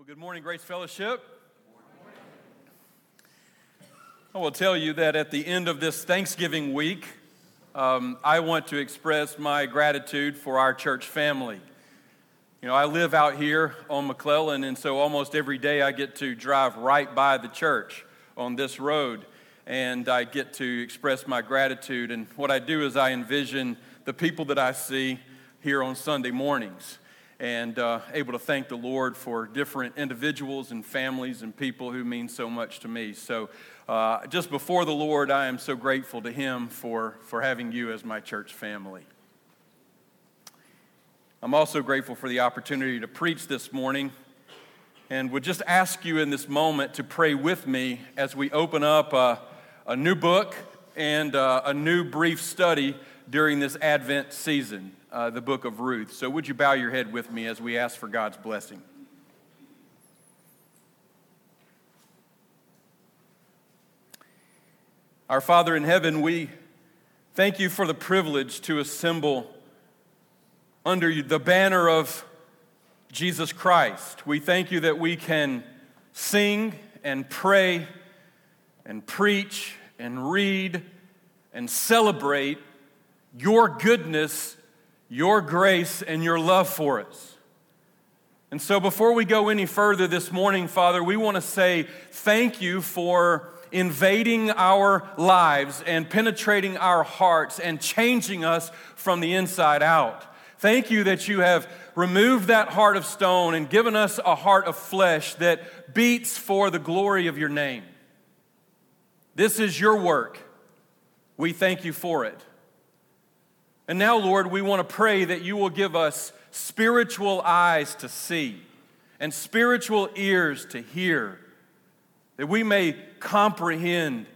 Well, good morning, Grace Fellowship. I will tell you that at the end of this Thanksgiving week, um, I want to express my gratitude for our church family. You know, I live out here on McClellan, and so almost every day I get to drive right by the church on this road, and I get to express my gratitude. And what I do is I envision the people that I see here on Sunday mornings and uh, able to thank the Lord for different individuals and families and people who mean so much to me. So, uh, just before the Lord, I am so grateful to Him for, for having you as my church family. I'm also grateful for the opportunity to preach this morning and would just ask you in this moment to pray with me as we open up a, a new book and uh, a new brief study during this Advent season uh, the book of Ruth. So, would you bow your head with me as we ask for God's blessing? Our Father in heaven, we thank you for the privilege to assemble under the banner of Jesus Christ. We thank you that we can sing and pray and preach and read and celebrate your goodness your grace and your love for us. And so, before we go any further this morning, Father, we want to say thank you for invading our lives and penetrating our hearts and changing us from the inside out. Thank you that you have removed that heart of stone and given us a heart of flesh that beats for the glory of your name. This is your work. We thank you for it. And now, Lord, we want to pray that you will give us spiritual eyes to see and spiritual ears to hear, that we may comprehend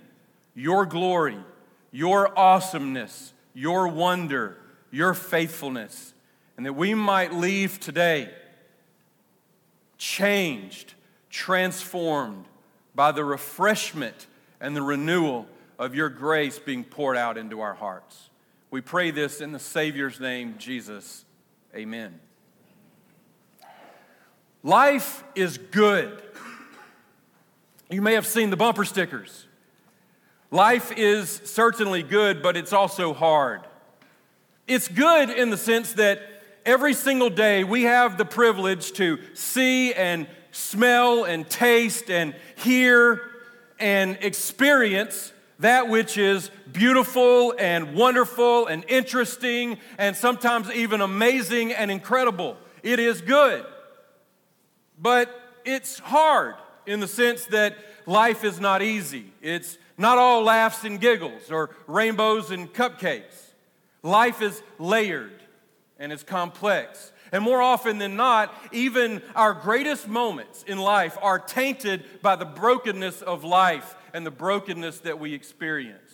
your glory, your awesomeness, your wonder, your faithfulness, and that we might leave today changed, transformed by the refreshment and the renewal of your grace being poured out into our hearts. We pray this in the Savior's name, Jesus. Amen. Life is good. You may have seen the bumper stickers. Life is certainly good, but it's also hard. It's good in the sense that every single day we have the privilege to see and smell and taste and hear and experience that which is beautiful and wonderful and interesting and sometimes even amazing and incredible. It is good. But it's hard in the sense that life is not easy. It's not all laughs and giggles or rainbows and cupcakes. Life is layered and it's complex. And more often than not, even our greatest moments in life are tainted by the brokenness of life and the brokenness that we experience.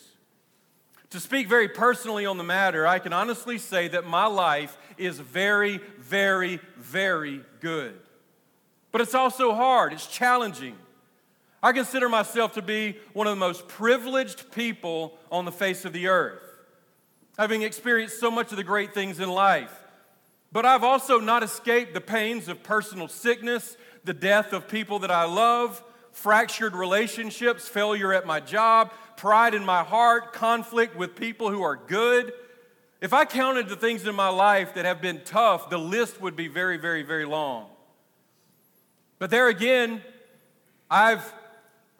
To speak very personally on the matter, I can honestly say that my life is very, very, very good. But it's also hard, it's challenging. I consider myself to be one of the most privileged people on the face of the earth, having experienced so much of the great things in life. But I've also not escaped the pains of personal sickness, the death of people that I love, fractured relationships, failure at my job, pride in my heart, conflict with people who are good. If I counted the things in my life that have been tough, the list would be very, very, very long. But there again, I've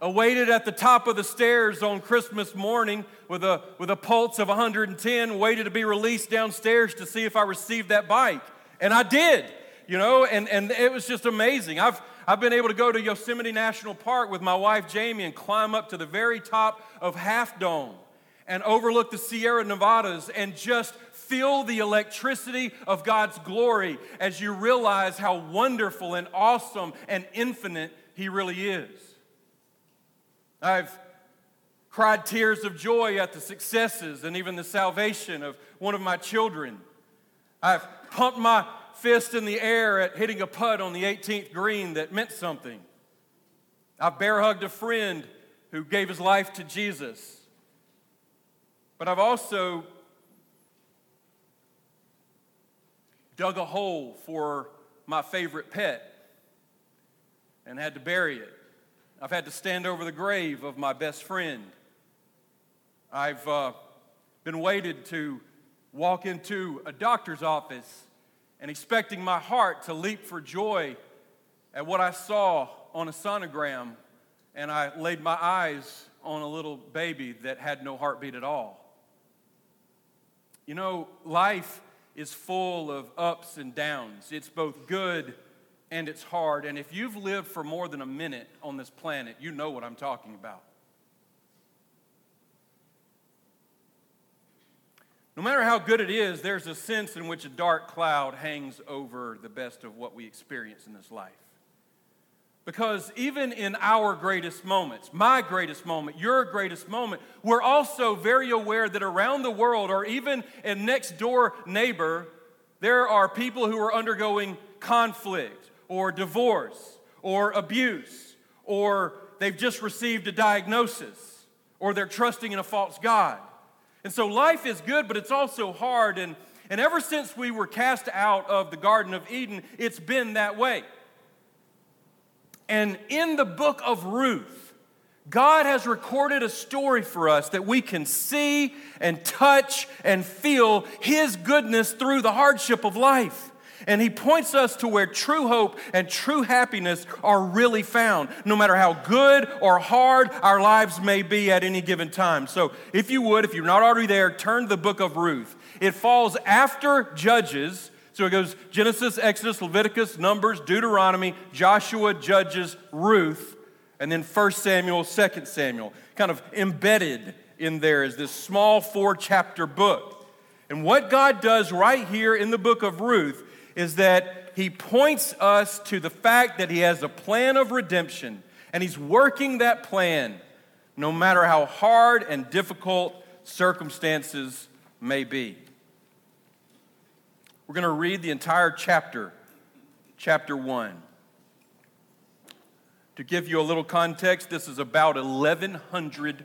awaited at the top of the stairs on Christmas morning with a, with a pulse of 110, waited to be released downstairs to see if I received that bike. And I did, you know, and, and it was just amazing. I've, I've been able to go to Yosemite National Park with my wife Jamie and climb up to the very top of Half Dome and overlook the Sierra Nevadas and just feel the electricity of God's glory as you realize how wonderful and awesome and infinite He really is. I've cried tears of joy at the successes and even the salvation of one of my children. I've pumped my fist in the air at hitting a putt on the 18th green that meant something. I've bear hugged a friend who gave his life to Jesus. But I've also dug a hole for my favorite pet. and had to bury it. I've had to stand over the grave of my best friend. I've uh, been waited to walk into a doctor's office and expecting my heart to leap for joy at what I saw on a sonogram, and I laid my eyes on a little baby that had no heartbeat at all. You know, life is full of ups and downs. It's both good and it's hard. And if you've lived for more than a minute on this planet, you know what I'm talking about. No matter how good it is, there's a sense in which a dark cloud hangs over the best of what we experience in this life. Because even in our greatest moments, my greatest moment, your greatest moment, we're also very aware that around the world, or even a next door neighbor, there are people who are undergoing conflict or divorce or abuse, or they've just received a diagnosis, or they're trusting in a false God. And so life is good, but it's also hard. And, and ever since we were cast out of the Garden of Eden, it's been that way. And in the book of Ruth, God has recorded a story for us that we can see and touch and feel His goodness through the hardship of life. And He points us to where true hope and true happiness are really found, no matter how good or hard our lives may be at any given time. So, if you would, if you're not already there, turn to the book of Ruth. It falls after Judges so it goes Genesis, Exodus, Leviticus, Numbers, Deuteronomy, Joshua, Judges, Ruth, and then 1 Samuel, 2 Samuel. Kind of embedded in there is this small four chapter book. And what God does right here in the book of Ruth is that He points us to the fact that He has a plan of redemption, and He's working that plan no matter how hard and difficult circumstances may be. We're going to read the entire chapter, chapter 1. To give you a little context, this is about 1100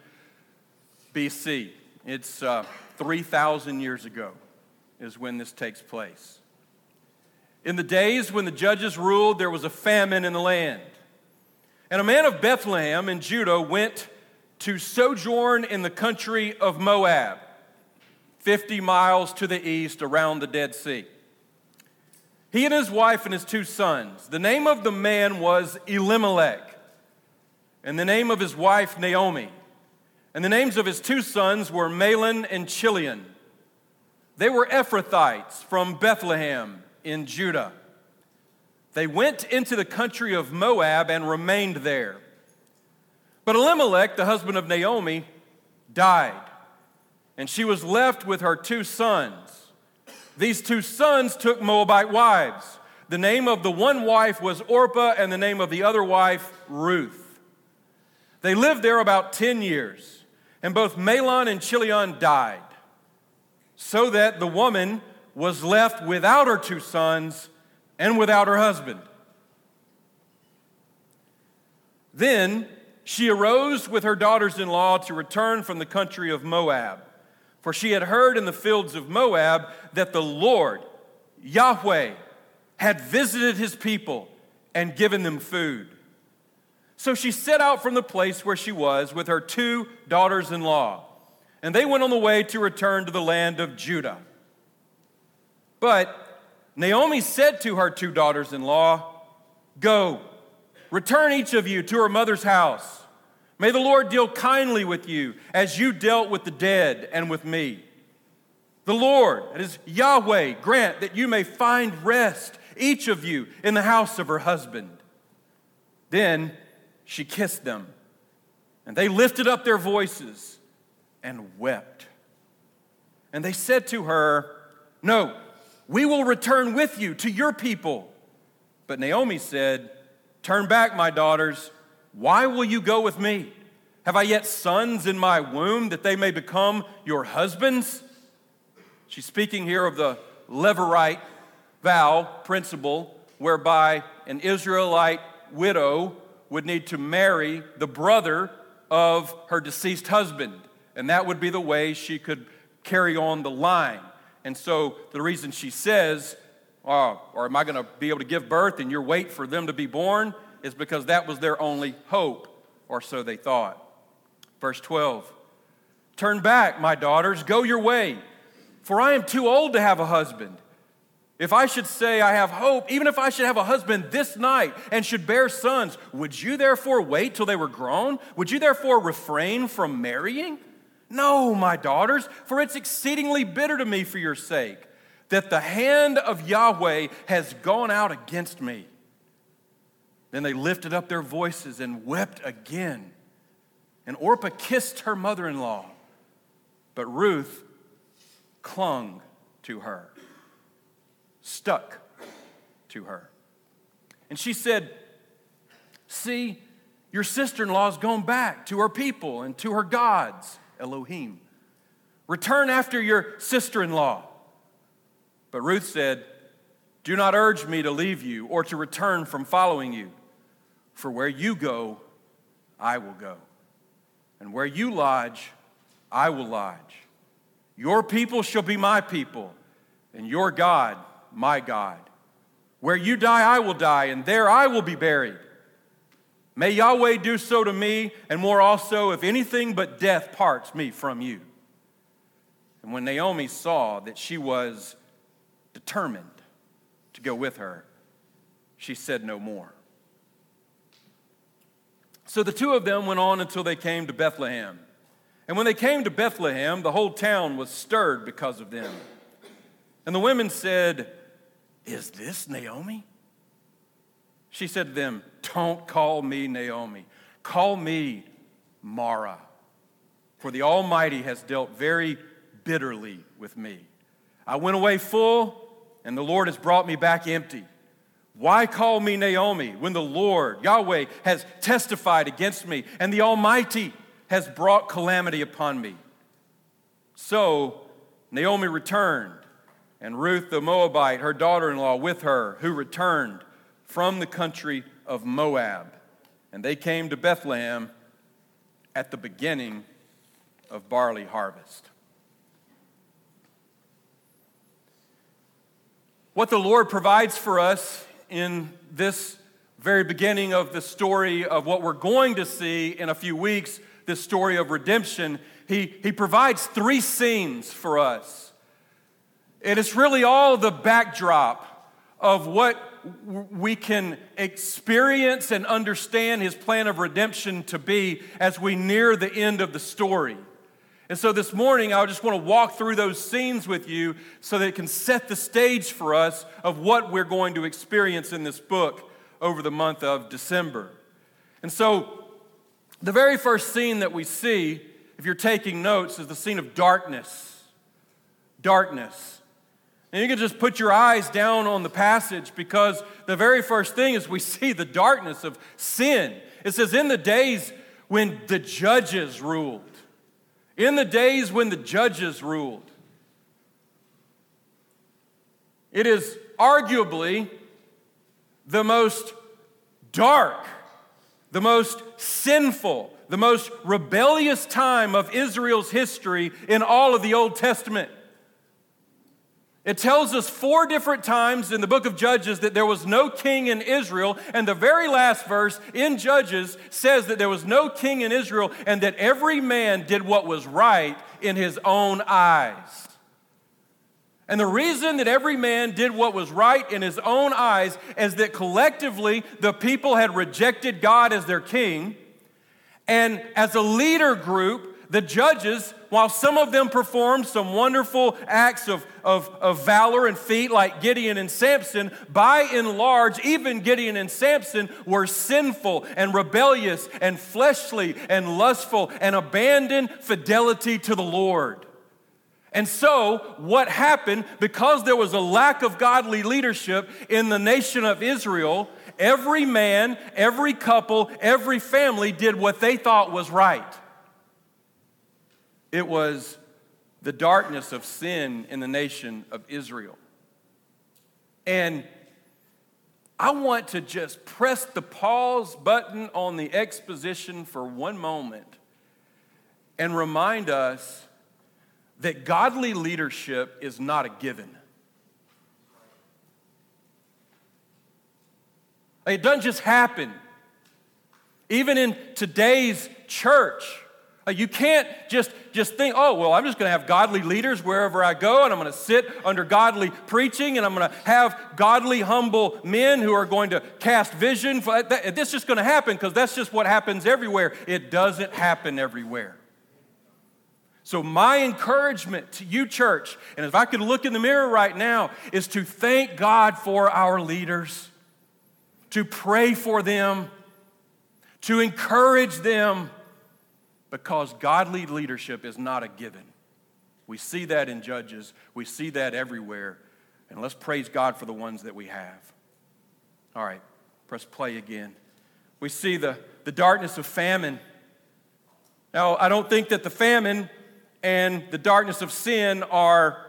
BC. It's uh, 3,000 years ago, is when this takes place. In the days when the judges ruled, there was a famine in the land. And a man of Bethlehem in Judah went to sojourn in the country of Moab, 50 miles to the east around the Dead Sea. He and his wife and his two sons. The name of the man was Elimelech, and the name of his wife, Naomi. And the names of his two sons were Mahlon and Chilion. They were Ephrathites from Bethlehem in Judah. They went into the country of Moab and remained there. But Elimelech, the husband of Naomi, died, and she was left with her two sons. These two sons took Moabite wives. The name of the one wife was Orpah, and the name of the other wife, Ruth. They lived there about 10 years, and both Mahlon and Chilion died, so that the woman was left without her two sons and without her husband. Then she arose with her daughters in law to return from the country of Moab. For she had heard in the fields of Moab that the Lord, Yahweh, had visited his people and given them food. So she set out from the place where she was with her two daughters in law, and they went on the way to return to the land of Judah. But Naomi said to her two daughters in law, Go, return each of you to her mother's house. May the Lord deal kindly with you as you dealt with the dead and with me. The Lord, that is Yahweh, grant that you may find rest, each of you, in the house of her husband. Then she kissed them, and they lifted up their voices and wept. And they said to her, No, we will return with you to your people. But Naomi said, Turn back, my daughters why will you go with me? Have I yet sons in my womb that they may become your husbands? She's speaking here of the Levirate vow principle, whereby an Israelite widow would need to marry the brother of her deceased husband. And that would be the way she could carry on the line. And so the reason she says, oh, or am I going to be able to give birth and you're wait for them to be born? is because that was their only hope, or so they thought. Verse 12 Turn back, my daughters, go your way, for I am too old to have a husband. If I should say I have hope, even if I should have a husband this night and should bear sons, would you therefore wait till they were grown? Would you therefore refrain from marrying? No, my daughters, for it's exceedingly bitter to me for your sake that the hand of Yahweh has gone out against me. Then they lifted up their voices and wept again. And Orpah kissed her mother in law, but Ruth clung to her, stuck to her. And she said, See, your sister in law has gone back to her people and to her gods, Elohim. Return after your sister in law. But Ruth said, Do not urge me to leave you or to return from following you, for where you go, I will go, and where you lodge, I will lodge. Your people shall be my people, and your God, my God. Where you die, I will die, and there I will be buried. May Yahweh do so to me, and more also, if anything but death parts me from you. And when Naomi saw that she was determined to go with her, she said no more. So the two of them went on until they came to Bethlehem. And when they came to Bethlehem, the whole town was stirred because of them. And the women said, Is this Naomi? She said to them, Don't call me Naomi. Call me Mara. For the Almighty has dealt very bitterly with me. I went away full, and the Lord has brought me back empty. Why call me Naomi when the Lord, Yahweh, has testified against me and the Almighty has brought calamity upon me? So Naomi returned, and Ruth the Moabite, her daughter in law, with her, who returned from the country of Moab. And they came to Bethlehem at the beginning of barley harvest. What the Lord provides for us in this very beginning of the story of what we're going to see in a few weeks, this story of redemption, he, he provides three scenes for us. And it's really all the backdrop of what we can experience and understand his plan of redemption to be as we near the end of the story. And so this morning, I just want to walk through those scenes with you so that it can set the stage for us of what we're going to experience in this book over the month of December. And so, the very first scene that we see, if you're taking notes, is the scene of darkness. Darkness. And you can just put your eyes down on the passage because the very first thing is we see the darkness of sin. It says, In the days when the judges ruled. In the days when the judges ruled, it is arguably the most dark, the most sinful, the most rebellious time of Israel's history in all of the Old Testament. It tells us four different times in the book of Judges that there was no king in Israel, and the very last verse in Judges says that there was no king in Israel and that every man did what was right in his own eyes. And the reason that every man did what was right in his own eyes is that collectively the people had rejected God as their king. And as a leader group, the judges, while some of them performed some wonderful acts of, of, of valor and feat like Gideon and Samson, by and large, even Gideon and Samson were sinful and rebellious and fleshly and lustful and abandoned fidelity to the Lord. And so, what happened, because there was a lack of godly leadership in the nation of Israel, every man, every couple, every family did what they thought was right. It was the darkness of sin in the nation of Israel. And I want to just press the pause button on the exposition for one moment and remind us that godly leadership is not a given. It doesn't just happen Even in today's church, Uh, you can't just, just think, oh, well, I'm just going to have godly leaders wherever I go, and I'm going to sit under godly preaching, and I'm going to have godly, humble men who are going to cast vision. This is just going to happen because that's just what happens everywhere. It doesn't happen everywhere. So, my encouragement to you, church, and if I could look in the mirror right now, is to thank God for our leaders, to pray for them, to encourage them because godly leadership is not a given. We see that in Judges, we see that everywhere. And let's praise God for the ones that we have. All right, press play again. We see the, the darkness of famine. Now, I don't think that the famine and the darkness of sin are,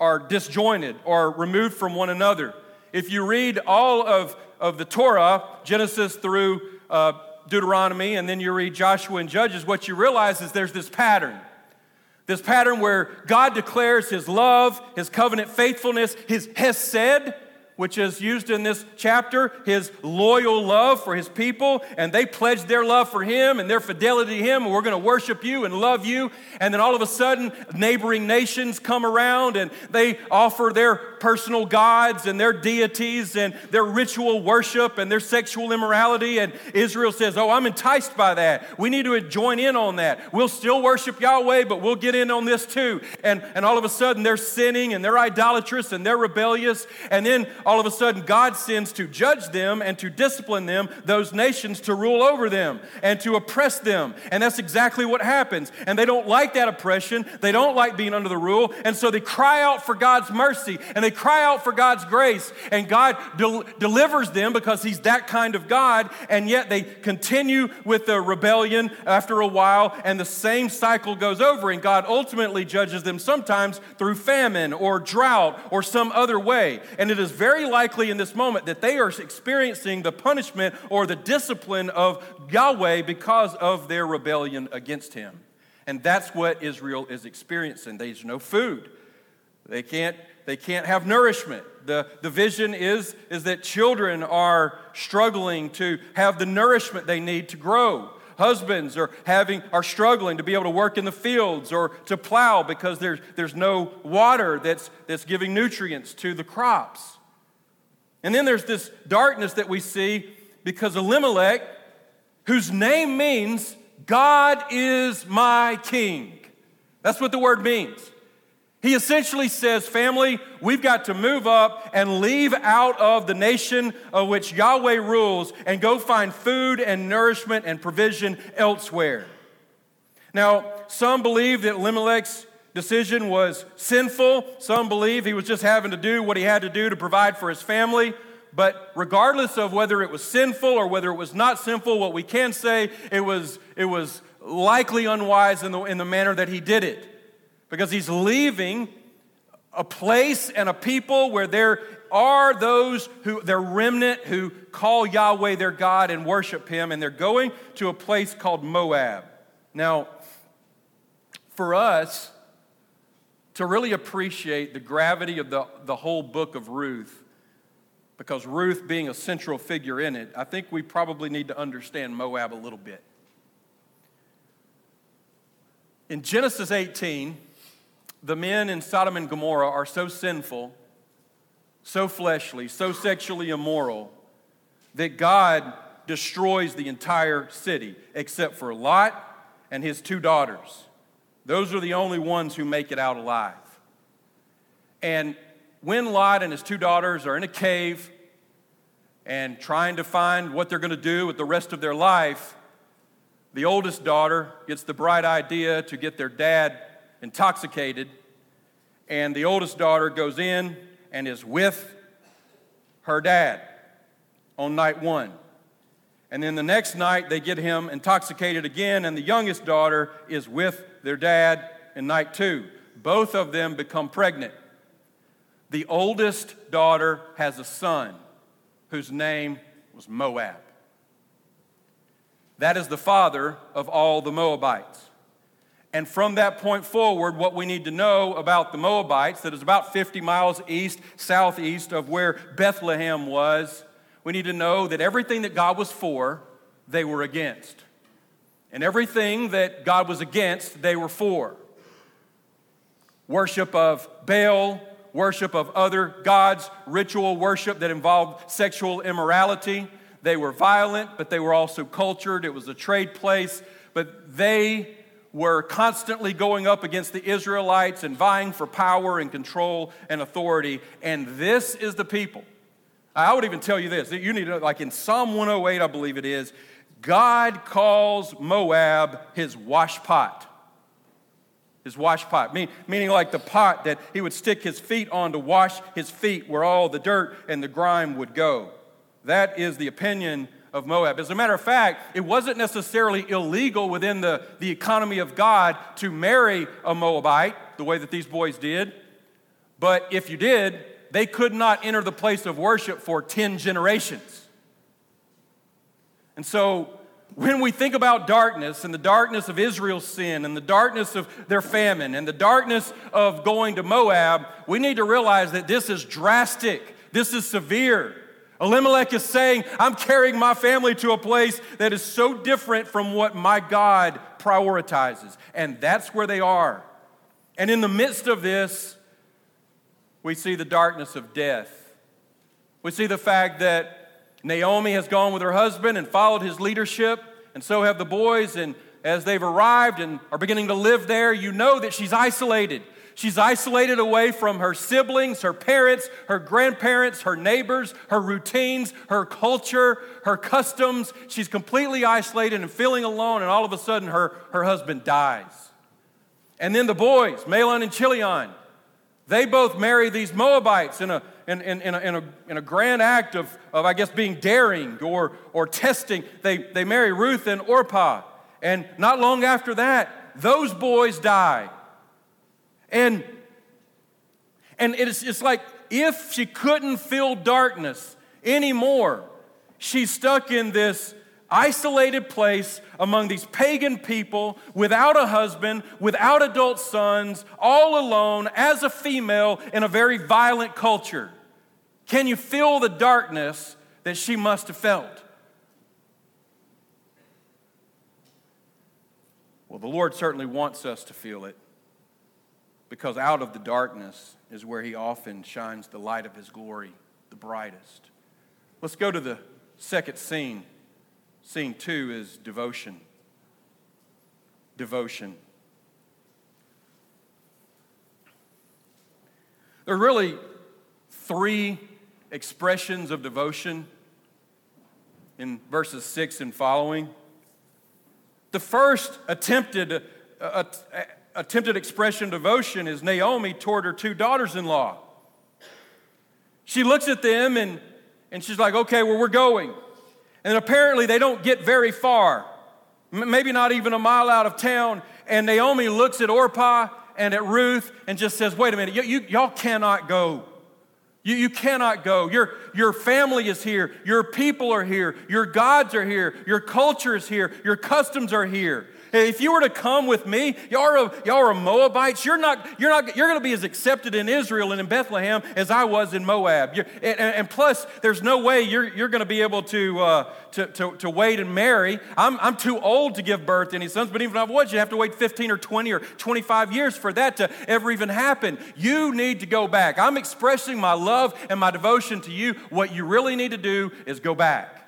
are disjointed or removed from one another. If you read all of, of the Torah, Genesis through uh, Deuteronomy and then you read Joshua and Judges, what you realize is there's this pattern. This pattern where God declares his love, his covenant faithfulness, his hesed, which is used in this chapter, his loyal love for his people, and they pledge their love for him and their fidelity to him, and we're going to worship you and love you. And then all of a sudden, neighboring nations come around and they offer their personal gods and their deities and their ritual worship and their sexual immorality. And Israel says, Oh, I'm enticed by that. We need to join in on that. We'll still worship Yahweh, but we'll get in on this too. And, and all of a sudden, they're sinning and they're idolatrous and they're rebellious. And then all of a sudden God sends to judge them and to discipline them, those nations to rule over them and to oppress them. And that's exactly what happens. And they don't like that oppression, they don't like being under the rule. And so they cry out for God's mercy and they cry out for God's grace. And God del- delivers them because He's that kind of God. And yet they continue with the rebellion after a while, and the same cycle goes over. And God ultimately judges them sometimes through famine or drought or some other way. And it is very very likely in this moment that they are experiencing the punishment or the discipline of Yahweh because of their rebellion against him. And that's what Israel is experiencing. There's no food. They can't, they can't have nourishment. The, the vision is, is that children are struggling to have the nourishment they need to grow husbands are having are struggling to be able to work in the fields or to plow because there's, there's no water that's, that's giving nutrients to the crops and then there's this darkness that we see because Elimelech, whose name means God is my king. That's what the word means. He essentially says, Family, we've got to move up and leave out of the nation of which Yahweh rules and go find food and nourishment and provision elsewhere. Now, some believe that Elimelech's decision was sinful. Some believe he was just having to do what he had to do to provide for his family. But regardless of whether it was sinful or whether it was not sinful, what we can say it was it was likely unwise in the, in the manner that he did it. Because he's leaving a place and a people where there are those who, they're remnant who call Yahweh their God and worship him, and they're going to a place called Moab. Now, for us, to really appreciate the gravity of the, the whole book of Ruth, because Ruth being a central figure in it, I think we probably need to understand Moab a little bit. In Genesis 18, the men in Sodom and Gomorrah are so sinful, so fleshly, so sexually immoral, that God destroys the entire city except for Lot and his two daughters. Those are the only ones who make it out alive. And when Lot and his two daughters are in a cave and trying to find what they're going to do with the rest of their life, the oldest daughter gets the bright idea to get their dad intoxicated. And the oldest daughter goes in and is with her dad on night one. And then the next night, they get him intoxicated again, and the youngest daughter is with their dad in night two. Both of them become pregnant. The oldest daughter has a son whose name was Moab. That is the father of all the Moabites. And from that point forward, what we need to know about the Moabites, that is about 50 miles east, southeast of where Bethlehem was, we need to know that everything that God was for they were against. And everything that God was against, they were for. Worship of Baal, worship of other gods, ritual worship that involved sexual immorality. They were violent, but they were also cultured. It was a trade place, but they were constantly going up against the Israelites and vying for power and control and authority. And this is the people. I would even tell you this. You need to, like in Psalm 108, I believe it is, God calls Moab his washpot. His wash pot, meaning like the pot that he would stick his feet on to wash his feet where all the dirt and the grime would go. That is the opinion of Moab. As a matter of fact, it wasn't necessarily illegal within the, the economy of God to marry a Moabite the way that these boys did. But if you did, they could not enter the place of worship for 10 generations. And so, when we think about darkness and the darkness of Israel's sin and the darkness of their famine and the darkness of going to Moab, we need to realize that this is drastic, this is severe. Elimelech is saying, I'm carrying my family to a place that is so different from what my God prioritizes. And that's where they are. And in the midst of this, we see the darkness of death. We see the fact that Naomi has gone with her husband and followed his leadership, and so have the boys. And as they've arrived and are beginning to live there, you know that she's isolated. She's isolated away from her siblings, her parents, her grandparents, her neighbors, her routines, her culture, her customs. She's completely isolated and feeling alone, and all of a sudden her, her husband dies. And then the boys, Mahlon and Chilion, they both marry these Moabites in a, in, in, in, a, in, a, in a grand act of, of, I guess, being daring or, or testing. They, they marry Ruth and Orpah. And not long after that, those boys die. And, and it's, it's like if she couldn't feel darkness anymore, she's stuck in this isolated place among these pagan people without a husband, without adult sons, all alone as a female in a very violent culture. Can you feel the darkness that she must have felt? Well, the Lord certainly wants us to feel it because out of the darkness is where he often shines the light of his glory the brightest. Let's go to the second scene. Scene two is devotion. Devotion. There are really three expressions of devotion in verses six and following. The first attempted uh, uh, attempted expression of devotion is Naomi toward her two daughters in law. She looks at them and, and she's like, okay, well, we're going. And apparently they don't get very far, maybe not even a mile out of town. And Naomi looks at Orpah and at Ruth and just says, wait a minute, you, you, y'all cannot go. You, you cannot go. Your, your family is here. Your people are here. Your gods are here. Your culture is here. Your customs are here. If you were to come with me, y'all are, y'all are Moabites. You're not, you're not, you're going to be as accepted in Israel and in Bethlehem as I was in Moab. And, and, plus, there's no way you're, you're going to be able to, uh, to, to, to, wait and marry. I'm, I'm too old to give birth to any sons, but even if I was, you have to wait 15 or 20 or 25 years for that to ever even happen. You need to go back. I'm expressing my love and my devotion to you. What you really need to do is go back.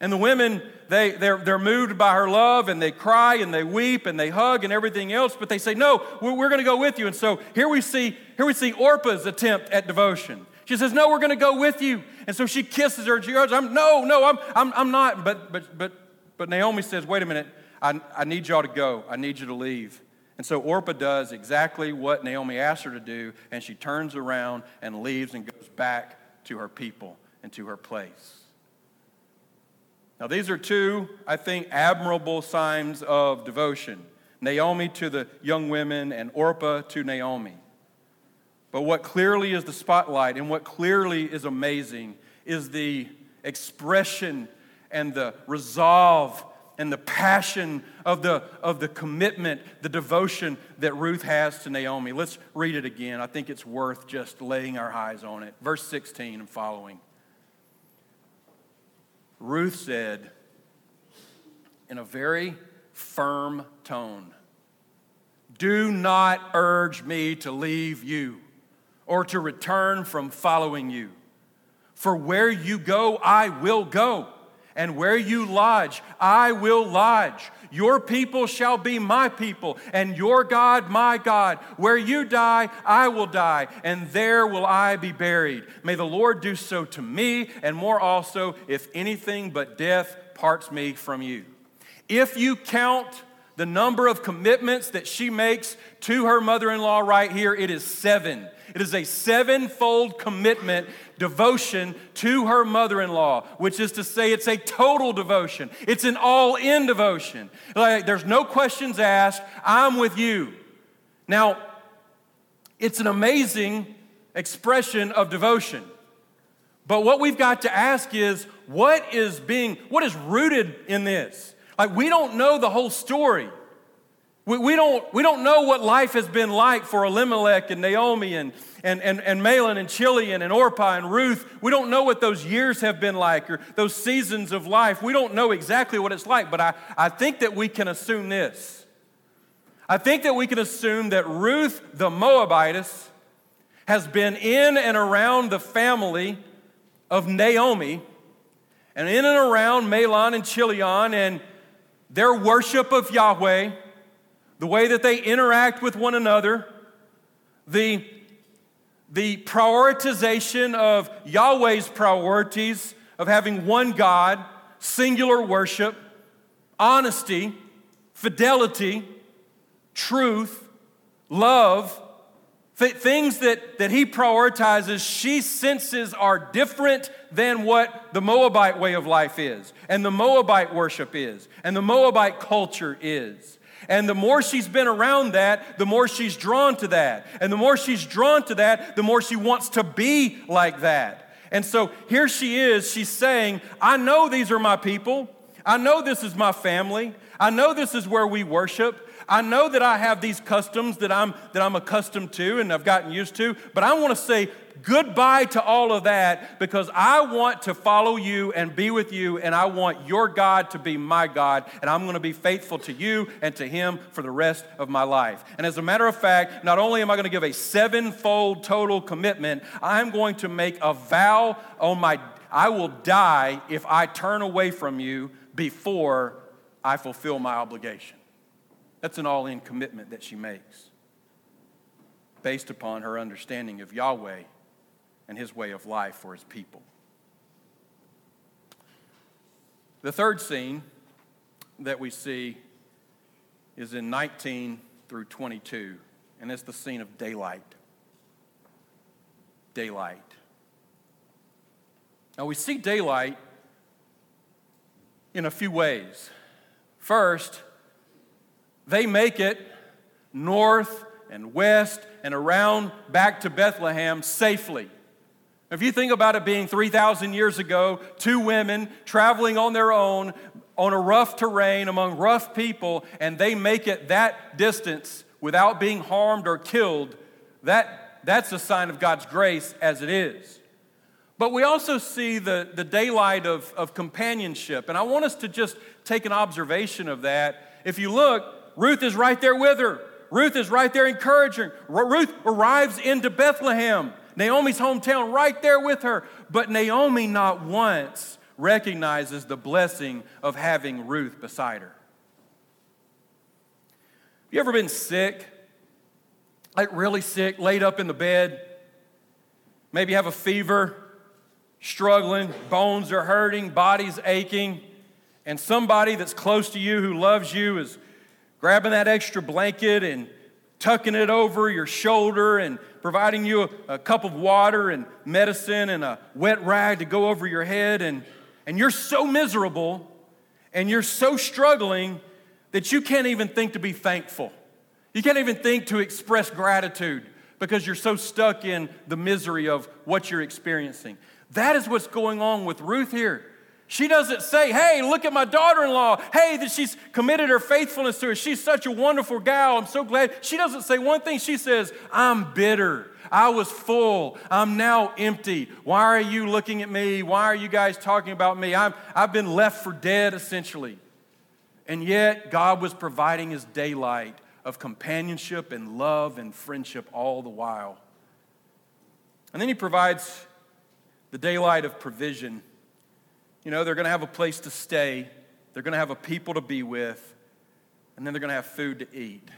And the women, they, they're, they're moved by her love and they cry and they weep and they hug and everything else, but they say, No, we're, we're going to go with you. And so here we see, here we see Orpah's attempt at devotion. She says, No, we're going to go with you. And so she kisses her and she goes, I'm, No, no, I'm, I'm, I'm not. But, but, but, but Naomi says, Wait a minute, I, I need y'all to go. I need you to leave. And so Orpah does exactly what Naomi asked her to do, and she turns around and leaves and goes back to her people and to her place. Now, these are two, I think, admirable signs of devotion Naomi to the young women, and Orpah to Naomi. But what clearly is the spotlight and what clearly is amazing is the expression and the resolve and the passion of the, of the commitment, the devotion that Ruth has to Naomi. Let's read it again. I think it's worth just laying our eyes on it. Verse 16 and following. Ruth said, in a very firm tone Do not urge me to leave you or to return from following you. For where you go, I will go, and where you lodge, I will lodge. Your people shall be my people, and your God my God. Where you die, I will die, and there will I be buried. May the Lord do so to me, and more also, if anything but death parts me from you. If you count the number of commitments that she makes to her mother in law right here, it is seven. It is a sevenfold commitment, devotion to her mother in law, which is to say, it's a total devotion. It's an all in devotion. Like, there's no questions asked. I'm with you. Now, it's an amazing expression of devotion. But what we've got to ask is what is being, what is rooted in this? Like, we don't know the whole story. We, we, don't, we don't know what life has been like for Elimelech and Naomi and, and, and, and Mahlon and Chilion and Orpah and Ruth. We don't know what those years have been like or those seasons of life. We don't know exactly what it's like, but I, I think that we can assume this. I think that we can assume that Ruth the Moabitess has been in and around the family of Naomi and in and around Mahlon and Chilion and their worship of Yahweh the way that they interact with one another, the, the prioritization of Yahweh's priorities of having one God, singular worship, honesty, fidelity, truth, love, th- things that, that he prioritizes, she senses are different than what the Moabite way of life is, and the Moabite worship is, and the Moabite culture is. And the more she's been around that, the more she's drawn to that. And the more she's drawn to that, the more she wants to be like that. And so here she is, she's saying, I know these are my people. I know this is my family. I know this is where we worship. I know that I have these customs that I'm, that I'm accustomed to and I've gotten used to, but I want to say goodbye to all of that because I want to follow you and be with you, and I want your God to be my God, and I'm going to be faithful to you and to Him for the rest of my life. And as a matter of fact, not only am I going to give a sevenfold total commitment, I'm going to make a vow on my I will die if I turn away from you before I fulfill my obligation. That's an all in commitment that she makes based upon her understanding of Yahweh and his way of life for his people. The third scene that we see is in 19 through 22, and it's the scene of daylight. Daylight. Now, we see daylight in a few ways. First, they make it north and west and around back to Bethlehem safely. If you think about it being 3,000 years ago, two women traveling on their own on a rough terrain among rough people, and they make it that distance without being harmed or killed, that, that's a sign of God's grace as it is. But we also see the, the daylight of, of companionship, and I want us to just take an observation of that. If you look, Ruth is right there with her. Ruth is right there encouraging. Ruth arrives into Bethlehem. Naomi's hometown right there with her. But Naomi not once recognizes the blessing of having Ruth beside her. You ever been sick? Like really sick, laid up in the bed? Maybe have a fever, struggling, bones are hurting, body's aching, and somebody that's close to you who loves you is grabbing that extra blanket and tucking it over your shoulder and providing you a, a, cup of water and medicine and a wet rag to go over your head, and, and you're so miserable and you're so struggling that you can't even think to be thankful. You can't even think to express gratitude because you're so stuck in the misery of what you're experiencing. That is what's going on with Ruth here. She doesn't say, Hey, look at my daughter in law. Hey, that she's committed her faithfulness to her. She's such a wonderful gal. I'm so glad. She doesn't say one thing. She says, I'm bitter. I was full. I'm now empty. Why are you looking at me? Why are you guys talking about me? I'm, I've been left for dead, essentially. And yet, God was providing his daylight of companionship and love and friendship all the while. And then he provides the daylight of provision. You know, they're going to have a place to stay, they're going to have a people to be with, and then they're going to have food to eat.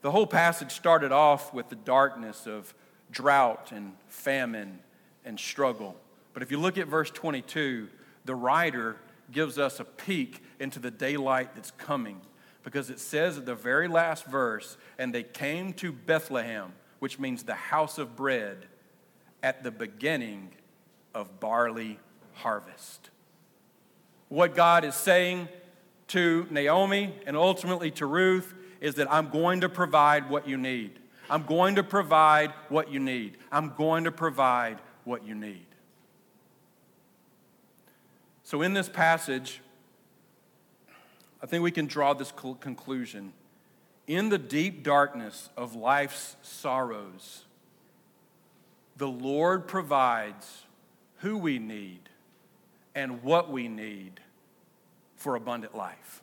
The whole passage started off with the darkness of drought and famine and struggle. But if you look at verse 22, the writer gives us a peek into the daylight that's coming because it says at the very last verse, and they came to Bethlehem, which means the house of bread, at the beginning of barley harvest. What God is saying to Naomi and ultimately to Ruth is that I'm going to provide what you need. I'm going to provide what you need. I'm going to provide what you need. So, in this passage, I think we can draw this conclusion. In the deep darkness of life's sorrows, the Lord provides who we need and what we need for abundant life.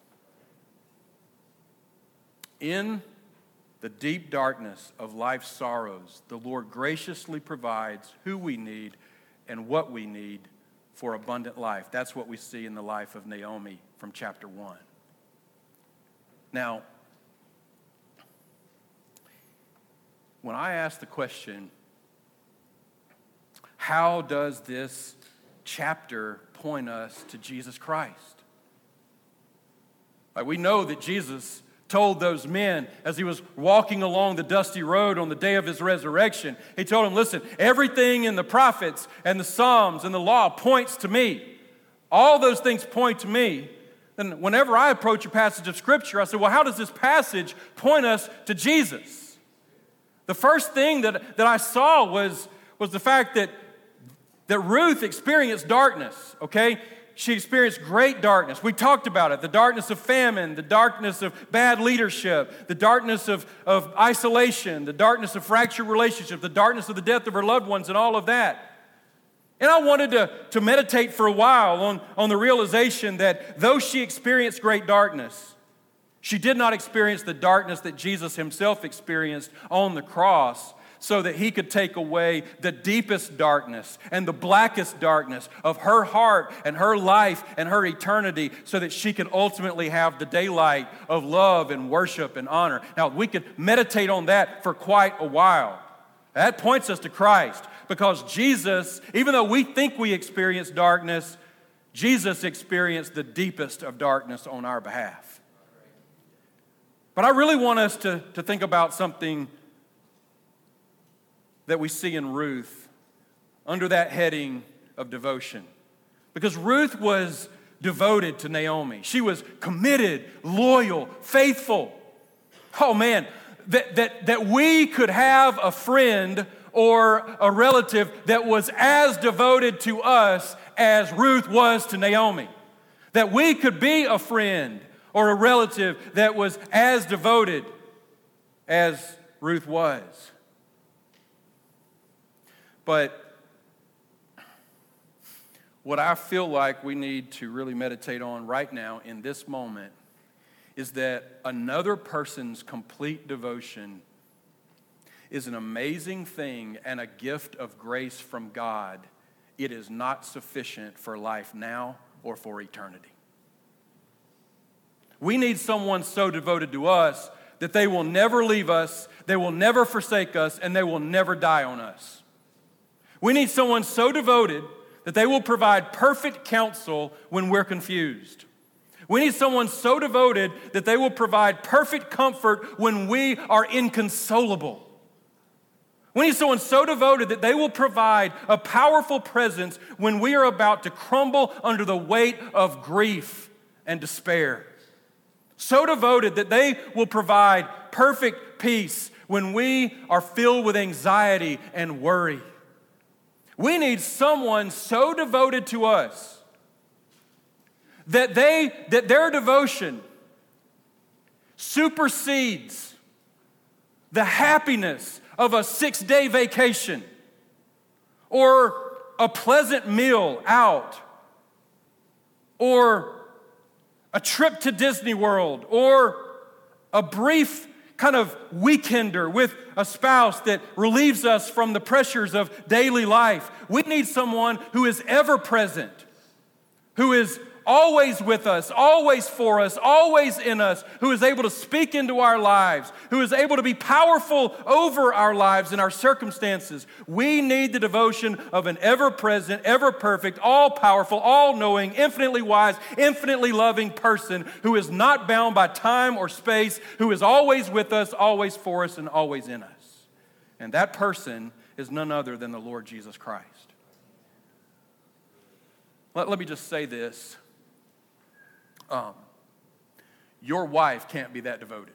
In the deep darkness of life's sorrows, the Lord graciously provides who we need and what we need for abundant life. That's what we see in the life of Naomi from chapter 1. Now, when I ask the question, how does this chapter point us to Jesus Christ? Like we know that Jesus told those men as he was walking along the dusty road on the day of his resurrection. He told them, Listen, everything in the prophets and the Psalms and the law points to me. All those things point to me. Then, whenever I approach a passage of Scripture, I say, Well, how does this passage point us to Jesus? The first thing that, that I saw was, was the fact that, that Ruth experienced darkness, okay? she experienced great darkness. We talked about it the darkness of famine, the darkness of bad leadership, the darkness of, of isolation, the darkness of fractured relationships, the darkness of the death of her loved ones, and all of that. And I wanted to, to meditate for a while on, on the realization that though she experienced great darkness, she did not experience the darkness that Jesus himself experienced on the cross so that he could take away the deepest darkness and the blackest darkness of her heart and her life and her eternity so that she could ultimately have the daylight of love and worship and honor. Now, we could meditate on that for quite a while. That points us to Christ because Jesus, even though we think we experience darkness, Jesus experienced the deepest of darkness on our behalf. But I really want us to, to think about something that we see in Ruth under that heading of devotion. Because Ruth was devoted to Naomi, she was committed, loyal, faithful. Oh man, that, that, that we could have a friend or a relative that was as devoted to us as Ruth was to Naomi. That we could be a friend or a relative that was as devoted as Ruth was. But what I feel like we need to really meditate on right now in this moment is that another person's complete devotion is an amazing thing and a gift of grace from God. It is not sufficient for life now or for eternity. We need someone so devoted to us that they will never leave us, they will never forsake us, and they will never die on us. We need someone so devoted that they will provide perfect counsel when we're confused. We need someone so devoted that they will provide perfect comfort when we are inconsolable. We need someone so devoted that they will provide a powerful presence when we are about to crumble under the weight of grief and despair. So devoted that they will provide perfect peace when we are filled with anxiety and worry. We need someone so devoted to us that they that their devotion supersedes the happiness of a 6-day vacation or a pleasant meal out or a trip to Disney World, or a brief kind of weekender with a spouse that relieves us from the pressures of daily life. We need someone who is ever present, who is always with us, always for us, always in us, who is able to speak into our lives, who is able to be powerful over our lives and our circumstances. We need the devotion of an ever present, ever perfect, all powerful, all knowing, infinitely wise, infinitely loving person who is not bound by time or space, who is always with us, always for us, and always in us. And that person is none other than the Lord Jesus Christ. Let, let me just say this um, your wife can't be that devoted.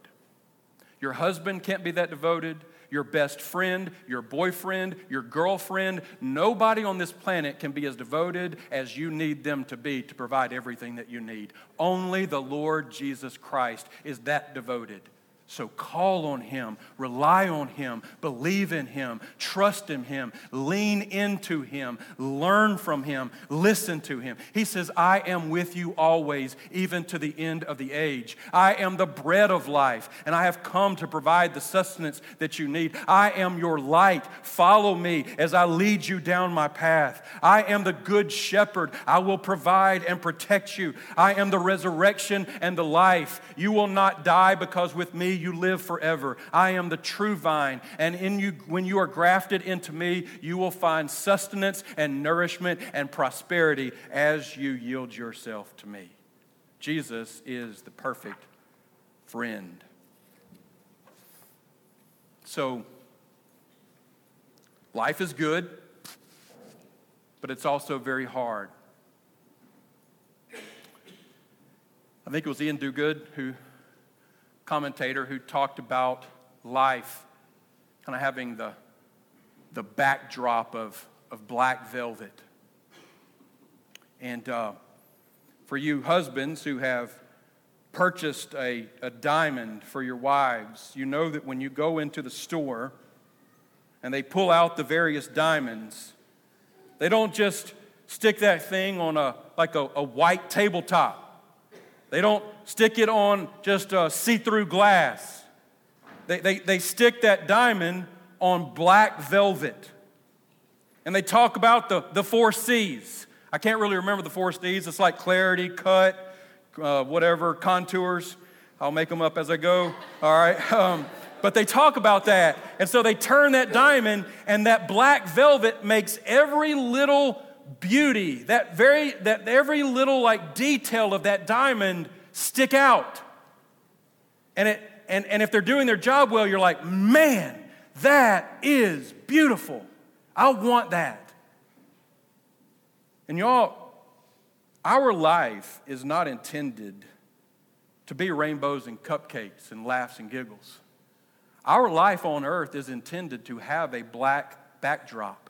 Your husband can't be that devoted. Your best friend, your boyfriend, your girlfriend, nobody on this planet can be as devoted as you need them to be to provide everything that you need. Only the Lord Jesus Christ is that devoted. So call on Him, rely on Him, believe in Him, trust in Him, lean into Him, learn from Him, listen to Him. He says, I am with you always, even to the end of the age. I am the bread of life, and I have come to provide the sustenance that you need. I am your light. Follow me as I lead you down my path. I am the good shepherd. I will provide and protect you. I am the resurrection and the life. You will not die because with me, you live forever. I am the true vine, and in you, when you are grafted into me, you will find sustenance and nourishment and prosperity as you yield yourself to me. Jesus is the perfect friend. So, life is good, but it's also very hard. I think it was Iain Duguid who commentator who talked about life kind of having the, the backdrop of, of black velvet. And uh, for you husbands who have purchased a, a diamond for your wives, you know that when you go into the store and they pull out the various diamonds, they don't just stick that thing on a like a, a white tabletop. They don't stick it on just see through glass. They, they, they stick that diamond on black velvet. And they talk about the, the four C's. I can't really remember the four C's. It's like clarity, cut, uh, whatever, contours. I'll make them up as I go. All right. Um, but they talk about that. And so they turn that diamond, and that black velvet makes every little beauty, that very that every little like detail of that diamond stick out. And it and, and if they're doing their job well, you're like, man, that is beautiful. I want that. And y'all, our life is not intended to be rainbows and cupcakes and laughs and giggles. Our life on earth is intended to have a black backdrop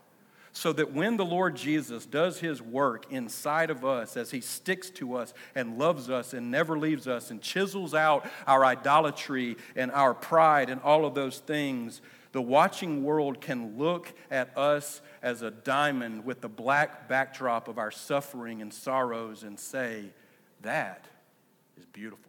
so that when the Lord Jesus does his work inside of us as he sticks to us and loves us and never leaves us and chisels out our idolatry and our pride and all of those things, the watching world can look at us as a diamond with the black backdrop of our suffering and sorrows and say, That is beautiful.